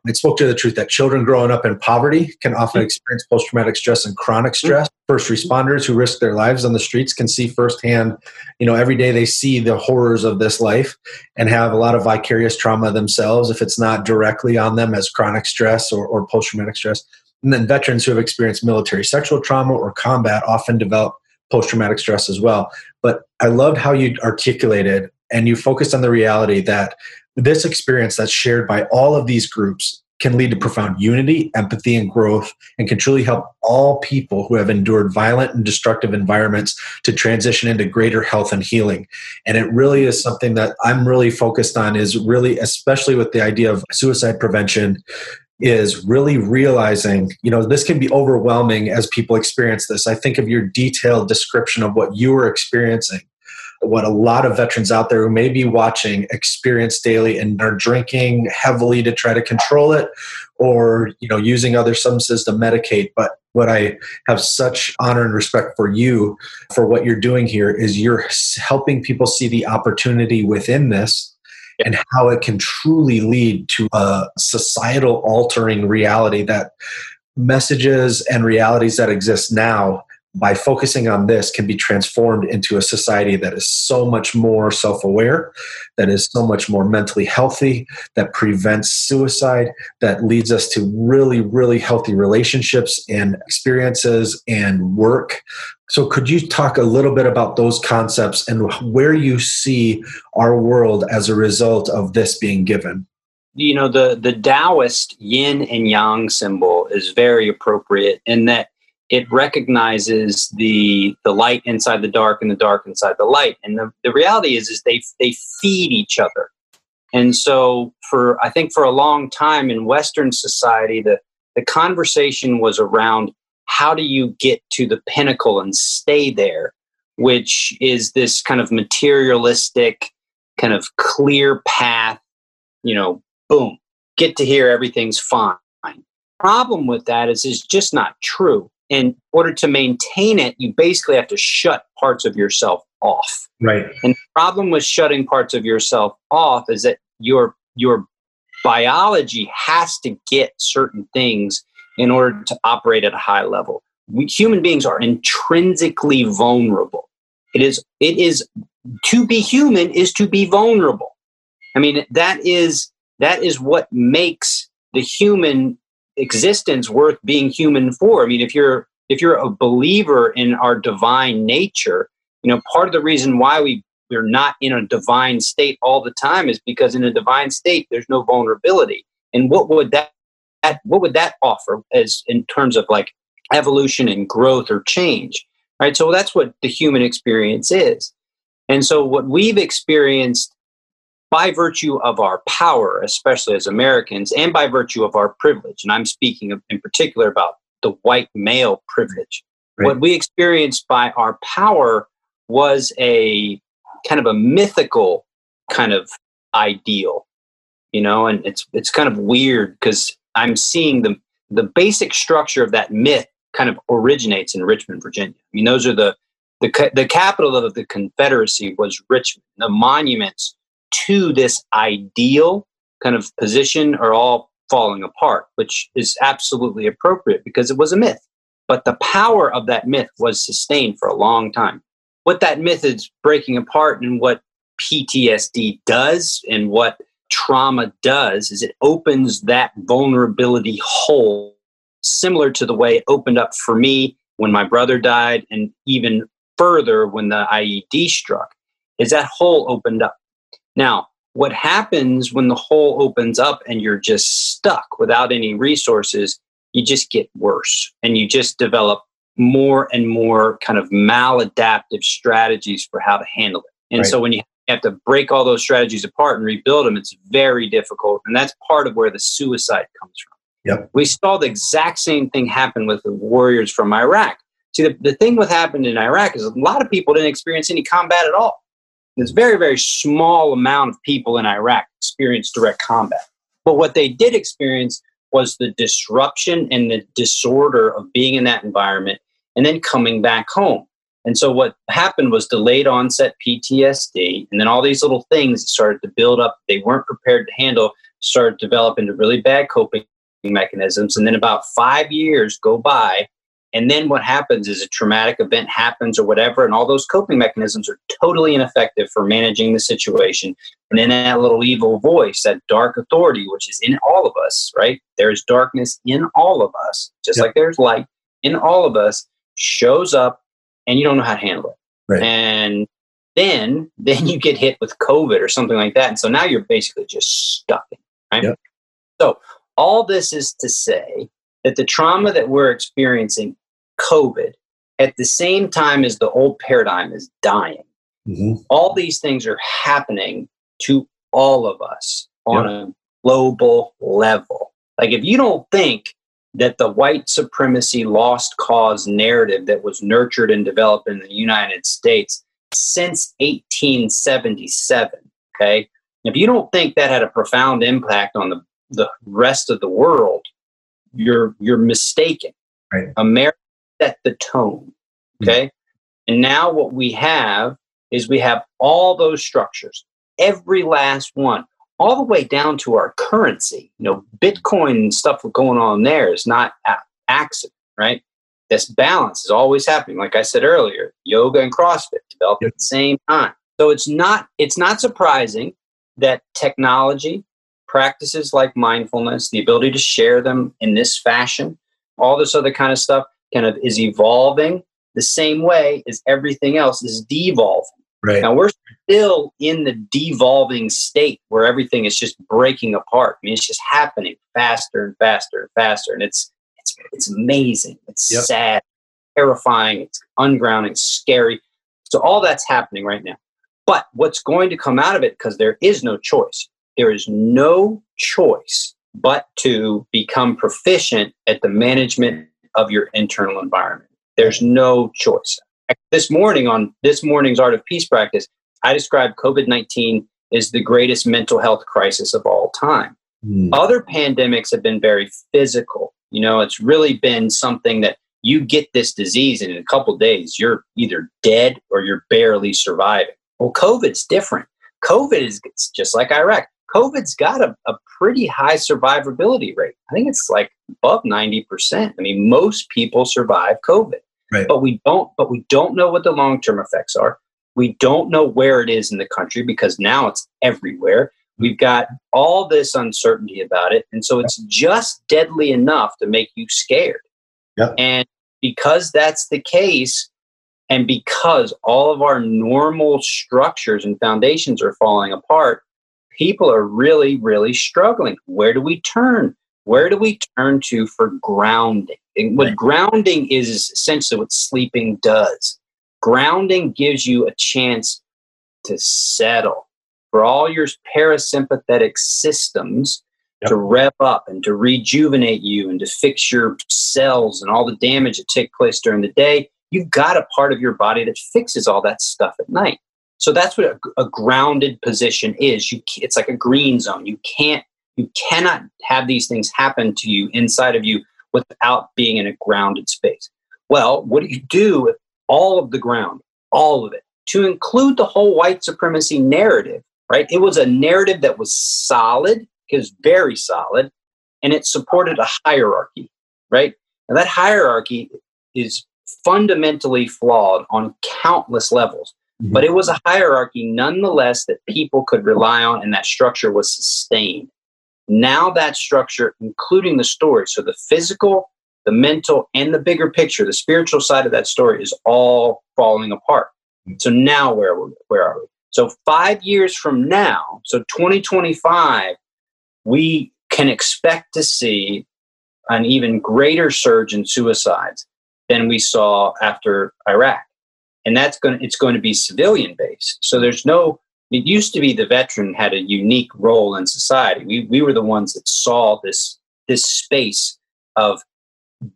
It spoke to the truth that children growing up in poverty can often mm-hmm. experience post-traumatic stress and chronic mm-hmm. stress. First responders who risk their lives on the streets can see firsthand, you know, every day they see the horrors of this life and have a lot of vicarious trauma themselves if it's not directly on them as chronic stress or, or post-traumatic stress and then veterans who have experienced military sexual trauma or combat often develop post traumatic stress as well. But I loved how you articulated and you focused on the reality that this experience that's shared by all of these groups can lead to profound unity, empathy, and growth, and can truly help all people who have endured violent and destructive environments to transition into greater health and healing. And it really is something that I'm really focused on, is really, especially with the idea of suicide prevention, is really realizing, you know, this can be overwhelming as people experience this. I think of your detailed description of what you were experiencing, what a lot of veterans out there who may be watching experience daily and are drinking heavily to try to control it or, you know, using other substances to medicate. But what I have such honor and respect for you for what you're doing here is you're helping people see the opportunity within this and how it can truly lead to a societal altering reality that messages and realities that exist now by focusing on this can be transformed into a society that is so much more self-aware that is so much more mentally healthy that prevents suicide that leads us to really really healthy relationships and experiences and work so could you talk a little bit about those concepts and where you see our world as a result of this being given? You know the the taoist yin and yang symbol is very appropriate in that it recognizes the the light inside the dark and the dark inside the light. And the, the reality is is they they feed each other. And so for i think for a long time in western society the the conversation was around how do you get to the pinnacle and stay there which is this kind of materialistic kind of clear path you know boom get to here everything's fine problem with that is it's just not true in order to maintain it, you basically have to shut parts of yourself off. Right. And the problem with shutting parts of yourself off is that your your biology has to get certain things in order to operate at a high level. We, human beings are intrinsically vulnerable. It is it is to be human is to be vulnerable. I mean that is that is what makes the human existence worth being human for. I mean, if you're if you're a believer in our divine nature, you know, part of the reason why we we're not in a divine state all the time is because in a divine state there's no vulnerability. And what would that, that what would that offer as in terms of like evolution and growth or change? Right. So that's what the human experience is. And so what we've experienced by virtue of our power, especially as Americans, and by virtue of our privilege. And I'm speaking in particular about the white male privilege. Right. What we experienced by our power was a kind of a mythical kind of ideal, you know, and it's it's kind of weird because I'm seeing the the basic structure of that myth kind of originates in Richmond, Virginia. I mean, those are the the, the capital of the Confederacy was Richmond. The monuments to this ideal kind of position are all falling apart, which is absolutely appropriate because it was a myth. But the power of that myth was sustained for a long time. What that myth is breaking apart and what PTSD does and what trauma does is it opens that vulnerability hole, similar to the way it opened up for me when my brother died, and even further when the IED struck, is that hole opened up. Now, what happens when the hole opens up and you're just stuck without any resources, you just get worse and you just develop more and more kind of maladaptive strategies for how to handle it. And right. so when you have to break all those strategies apart and rebuild them, it's very difficult. And that's part of where the suicide comes from. Yep. We saw the exact same thing happen with the warriors from Iraq. See, the, the thing what happened in Iraq is a lot of people didn't experience any combat at all. There's very, very small amount of people in Iraq experienced direct combat. But what they did experience was the disruption and the disorder of being in that environment and then coming back home. And so what happened was delayed onset PTSD, and then all these little things started to build up they weren't prepared to handle, started to develop into really bad coping mechanisms. And then about five years go by, and then what happens is a traumatic event happens or whatever, and all those coping mechanisms are totally ineffective for managing the situation. And then that little evil voice, that dark authority, which is in all of us, right? There's darkness in all of us, just yep. like there's light in all of us, shows up and you don't know how to handle it. Right. And then then you get hit with COVID or something like that. And so now you're basically just stuck right? Yep. So all this is to say that the trauma that we're experiencing, COVID, at the same time as the old paradigm is dying, mm-hmm. all these things are happening to all of us on yep. a global level. Like if you don't think that the white supremacy lost cause narrative that was nurtured and developed in the United States since 1877, okay? If you don't think that had a profound impact on the, the rest of the world, you're you're mistaken. Right. America set the tone. Hmm. Okay. Mm-hmm. And now what we have is we have all those structures, every last one, all the way down to our currency. You know, Bitcoin and stuff going on there is not accident, right? This balance is always happening. Like I said earlier, yoga and CrossFit developed yep. at the same time. So it's not it's not surprising that technology practices like mindfulness, the ability to share them in this fashion, all this other kind of stuff kind of is evolving the same way as everything else is devolving. Right. Now we're still in the devolving state where everything is just breaking apart. I mean, it's just happening faster and faster and faster, and it's it's it's amazing. It's yep. sad, terrifying. It's ungrounding, scary. So all that's happening right now. But what's going to come out of it, because there is no choice, there is no choice but to become proficient at the management of your internal environment. There's no choice. This morning on this morning's Art of Peace practice, I described COVID 19 as the greatest mental health crisis of all time. Mm. Other pandemics have been very physical. You know, it's really been something that you get this disease and in a couple days you're either dead or you're barely surviving. Well, COVID's different. COVID is just like Iraq. COVID's got a, a pretty high survivability rate. I think it's like above 90%. I mean, most people survive COVID. Right. But we don't but we don't know what the long-term effects are. We don't know where it is in the country because now it's everywhere. We've got all this uncertainty about it. And so it's just deadly enough to make you scared. Yep. And because that's the case, and because all of our normal structures and foundations are falling apart, people are really, really struggling. Where do we turn? Where do we turn to for grounding? And what grounding is, is essentially what sleeping does. Grounding gives you a chance to settle for all your parasympathetic systems yep. to rev up and to rejuvenate you and to fix your cells and all the damage that take place during the day you've got a part of your body that fixes all that stuff at night. So that's what a, a grounded position is. You, it's like a green zone. You can't, you cannot have these things happen to you inside of you without being in a grounded space. Well, what do you do with all of the ground, all of it, to include the whole white supremacy narrative? Right? It was a narrative that was solid, it was very solid, and it supported a hierarchy. Right? And that hierarchy is fundamentally flawed on countless levels. Mm-hmm. But it was a hierarchy nonetheless that people could rely on, and that structure was sustained. Now, that structure, including the story, so the physical, the mental, and the bigger picture, the spiritual side of that story is all falling apart. So now, where are we? Where are we? So, five years from now, so 2025, we can expect to see an even greater surge in suicides than we saw after Iraq. And that's going to, it's going to be civilian based. So there's no, it used to be the veteran had a unique role in society. We, we were the ones that saw this, this space of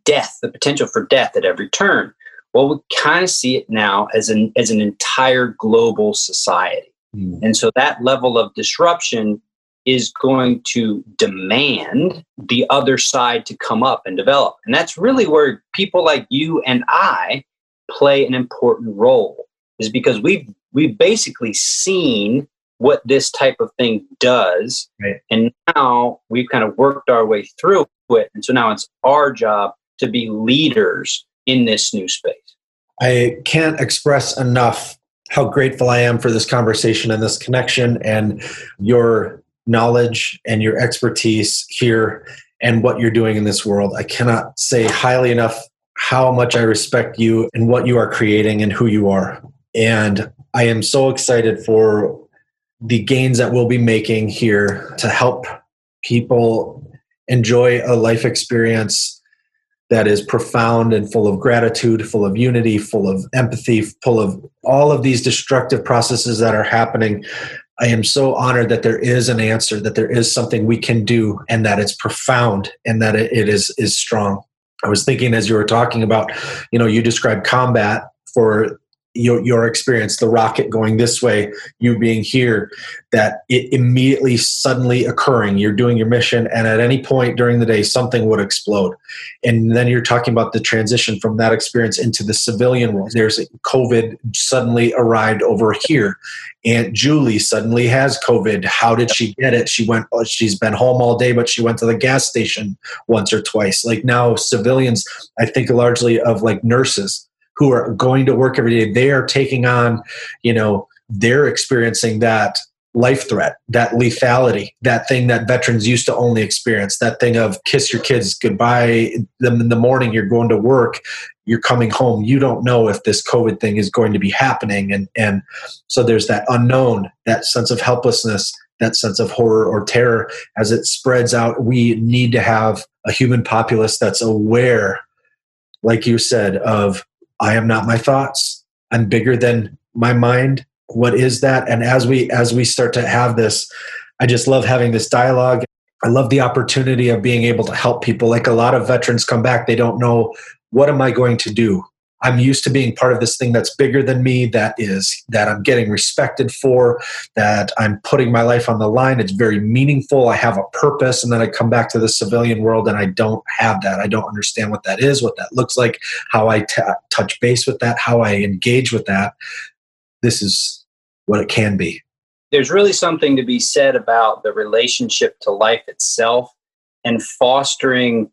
death, the potential for death at every turn. Well, we kind of see it now as an, as an entire global society. Mm. And so that level of disruption is going to demand the other side to come up and develop. And that's really where people like you and I play an important role is because we've we've basically seen what this type of thing does right. and now we've kind of worked our way through it and so now it's our job to be leaders in this new space i can't express enough how grateful i am for this conversation and this connection and your knowledge and your expertise here and what you're doing in this world. I cannot say highly enough how much I respect you and what you are creating and who you are. And I am so excited for the gains that we'll be making here to help people enjoy a life experience that is profound and full of gratitude, full of unity, full of empathy, full of all of these destructive processes that are happening I am so honored that there is an answer, that there is something we can do, and that it's profound and that it, is is strong. I was thinking as you were talking about, you know, you described combat for your, your experience, the rocket going this way, you being here, that it immediately suddenly occurring. You're doing your mission, and at any point during the day, something would explode. And then you're talking about the transition from that experience into the civilian world. There's COVID suddenly arrived over here. Aunt Julie suddenly has COVID. How did she get it? She went, oh, she's been home all day, but she went to the gas station once or twice. Like now, civilians, I think largely of like nurses who are going to work every day, they are taking on, you know, they're experiencing that life threat, that lethality, that thing that veterans used to only experience, that thing of kiss your kids goodbye them in the morning, you're going to work, you're coming home, you don't know if this COVID thing is going to be happening. And and so there's that unknown, that sense of helplessness, that sense of horror or terror as it spreads out. We need to have a human populace that's aware, like you said, of I am not my thoughts. I'm bigger than my mind. What is that? And as we as we start to have this, I just love having this dialogue. I love the opportunity of being able to help people. Like a lot of veterans come back, they don't know what am I going to do? I'm used to being part of this thing that's bigger than me, that is, that I'm getting respected for, that I'm putting my life on the line. It's very meaningful. I have a purpose. And then I come back to the civilian world and I don't have that. I don't understand what that is, what that looks like, how I t- touch base with that, how I engage with that. This is what it can be. There's really something to be said about the relationship to life itself and fostering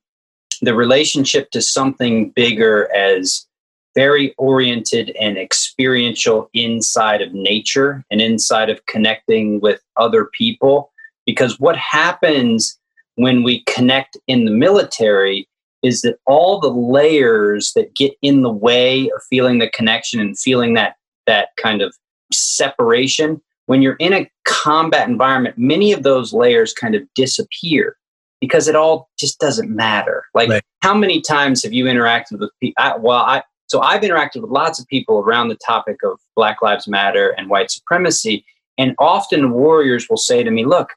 the relationship to something bigger as very oriented and experiential inside of nature and inside of connecting with other people. Because what happens when we connect in the military is that all the layers that get in the way of feeling the connection and feeling that that kind of separation when you're in a combat environment many of those layers kind of disappear because it all just doesn't matter like right. how many times have you interacted with people I, well i so I've interacted with lots of people around the topic of Black Lives Matter and white supremacy. And often warriors will say to me, look,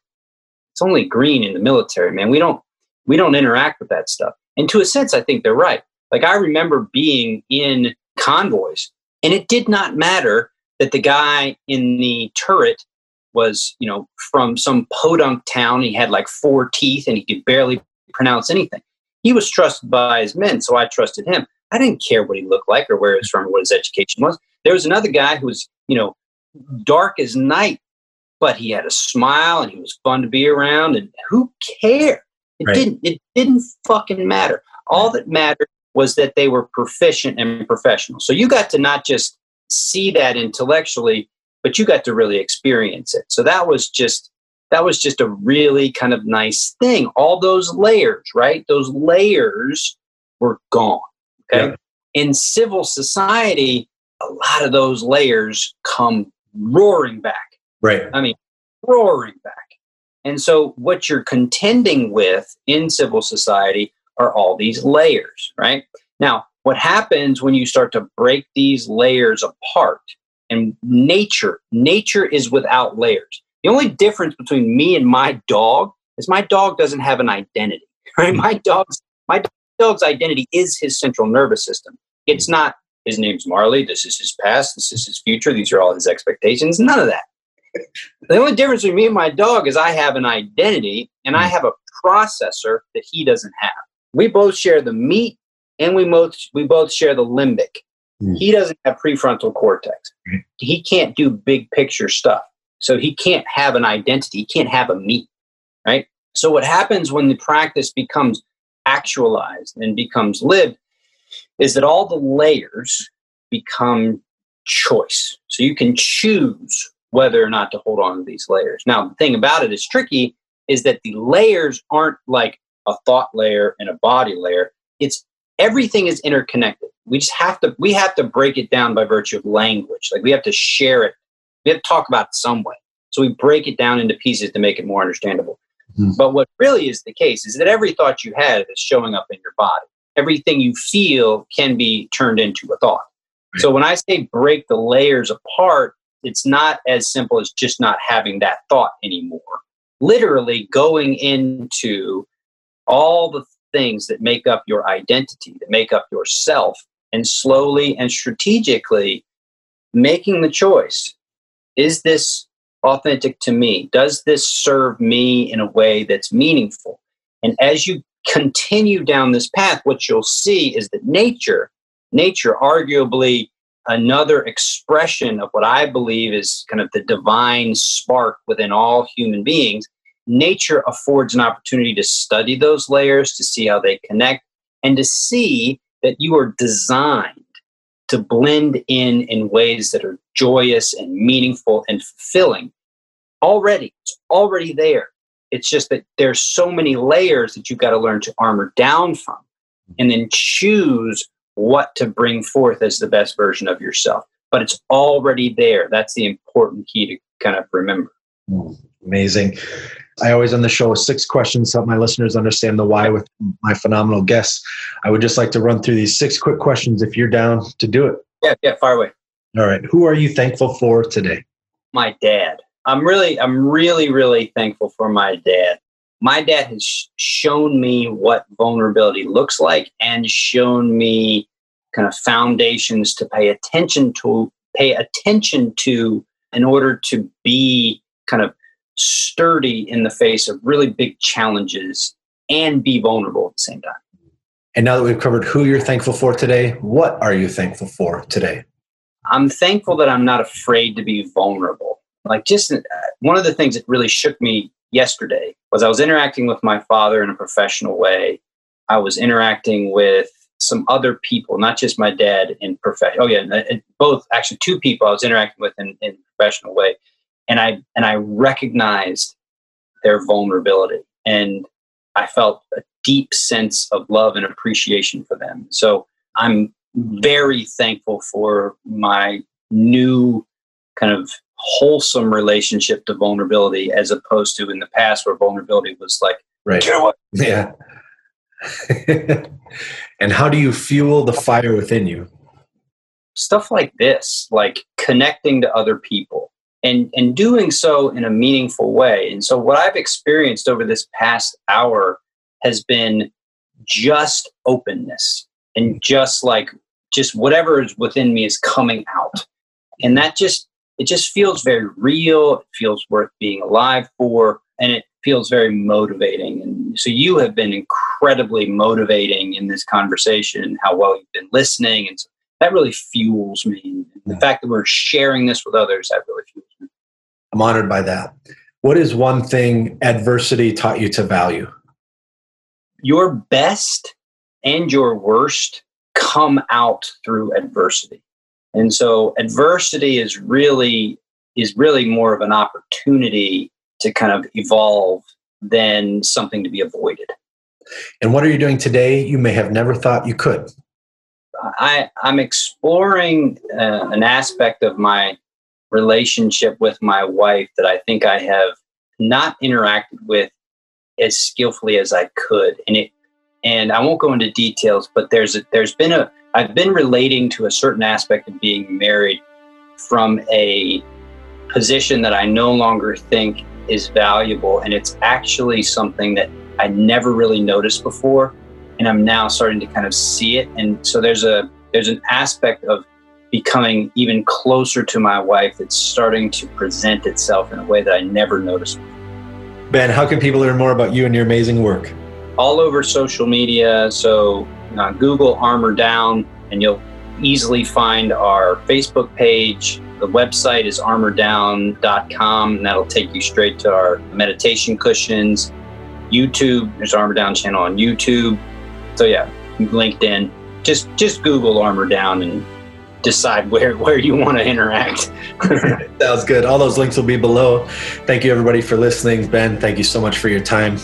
it's only green in the military, man. We don't we don't interact with that stuff. And to a sense, I think they're right. Like I remember being in convoys. And it did not matter that the guy in the turret was, you know, from some podunk town. He had like four teeth and he could barely pronounce anything. He was trusted by his men, so I trusted him. I didn't care what he looked like or where he was from or what his mm-hmm. education was. There was another guy who was, you know, dark as night, but he had a smile and he was fun to be around. And who cared? It right. didn't. It didn't fucking matter. All that mattered was that they were proficient and professional. So you got to not just see that intellectually, but you got to really experience it. So that was just that was just a really kind of nice thing. All those layers, right? Those layers were gone. Okay. In civil society, a lot of those layers come roaring back. Right. I mean, roaring back. And so what you're contending with in civil society are all these layers, right? Now, what happens when you start to break these layers apart? And nature, nature is without layers. The only difference between me and my dog is my dog doesn't have an identity, right? My dog's my dog's identity is his central nervous system. It's not his name's Marley, this is his past, this is his future, these are all his expectations, none of that. The only difference between me and my dog is I have an identity and I have a processor that he doesn't have. We both share the meat and we both we both share the limbic. Mm. He doesn't have prefrontal cortex. Mm. He can't do big picture stuff. So he can't have an identity. He can't have a meat, right? So what happens when the practice becomes actualized and becomes lived is that all the layers become choice. So you can choose whether or not to hold on to these layers. Now, the thing about it is tricky is that the layers aren't like a thought layer and a body layer. It's everything is interconnected. We just have to we have to break it down by virtue of language. Like we have to share it. We have to talk about it some way. So we break it down into pieces to make it more understandable. Mm-hmm. But what really is the case is that every thought you have is showing up in your body. Everything you feel can be turned into a thought. Right. So when I say break the layers apart, it's not as simple as just not having that thought anymore. Literally going into all the things that make up your identity, that make up yourself, and slowly and strategically making the choice is this authentic to me? Does this serve me in a way that's meaningful? And as you continue down this path, what you'll see is that nature, nature, arguably another expression of what I believe is kind of the divine spark within all human beings, nature affords an opportunity to study those layers, to see how they connect, and to see that you are designed to blend in in ways that are joyous and meaningful and fulfilling. Already, it's already there. It's just that there's so many layers that you've got to learn to armor down from and then choose what to bring forth as the best version of yourself. But it's already there. That's the important key to kind of remember. Mm, amazing. I always on the show six questions to help my listeners understand the why with my phenomenal guests. I would just like to run through these six quick questions if you're down to do it. Yeah, yeah, far away. All right. Who are you thankful for today? My dad. I'm really, I'm really, really thankful for my dad. My dad has shown me what vulnerability looks like and shown me kind of foundations to pay attention to, pay attention to in order to be kind of sturdy in the face of really big challenges and be vulnerable at the same time. And now that we've covered who you're thankful for today, what are you thankful for today? I'm thankful that I'm not afraid to be vulnerable. Like, just uh, one of the things that really shook me yesterday was I was interacting with my father in a professional way. I was interacting with some other people, not just my dad in profession. Oh yeah, both actually two people I was interacting with in, in professional way and I and I recognized their vulnerability, and I felt a deep sense of love and appreciation for them. So I'm very thankful for my new kind of wholesome relationship to vulnerability as opposed to in the past where vulnerability was like right yeah and how do you fuel the fire within you stuff like this like connecting to other people and and doing so in a meaningful way. And so what I've experienced over this past hour has been just openness and just like just whatever is within me is coming out. And that just, it just feels very real. It feels worth being alive for. And it feels very motivating. And so you have been incredibly motivating in this conversation, how well you've been listening. And so that really fuels me. The fact that we're sharing this with others, that really fuels me. I'm honored by that. What is one thing adversity taught you to value? Your best and your worst come out through adversity. And so adversity is really is really more of an opportunity to kind of evolve than something to be avoided. And what are you doing today you may have never thought you could? I, I'm exploring uh, an aspect of my relationship with my wife that I think I have not interacted with as skillfully as I could. And it and I won't go into details, but there's a, there's been a I've been relating to a certain aspect of being married from a position that I no longer think is valuable, and it's actually something that I never really noticed before, and I'm now starting to kind of see it. And so there's a there's an aspect of becoming even closer to my wife that's starting to present itself in a way that I never noticed. Ben, how can people learn more about you and your amazing work? All over social media. So uh, Google Armor Down, and you'll easily find our Facebook page. The website is armordown.com, and that'll take you straight to our meditation cushions. YouTube, there's Armor Down channel on YouTube. So yeah, LinkedIn. Just just Google Armor Down and decide where where you want to interact. Sounds good. All those links will be below. Thank you everybody for listening. Ben, thank you so much for your time.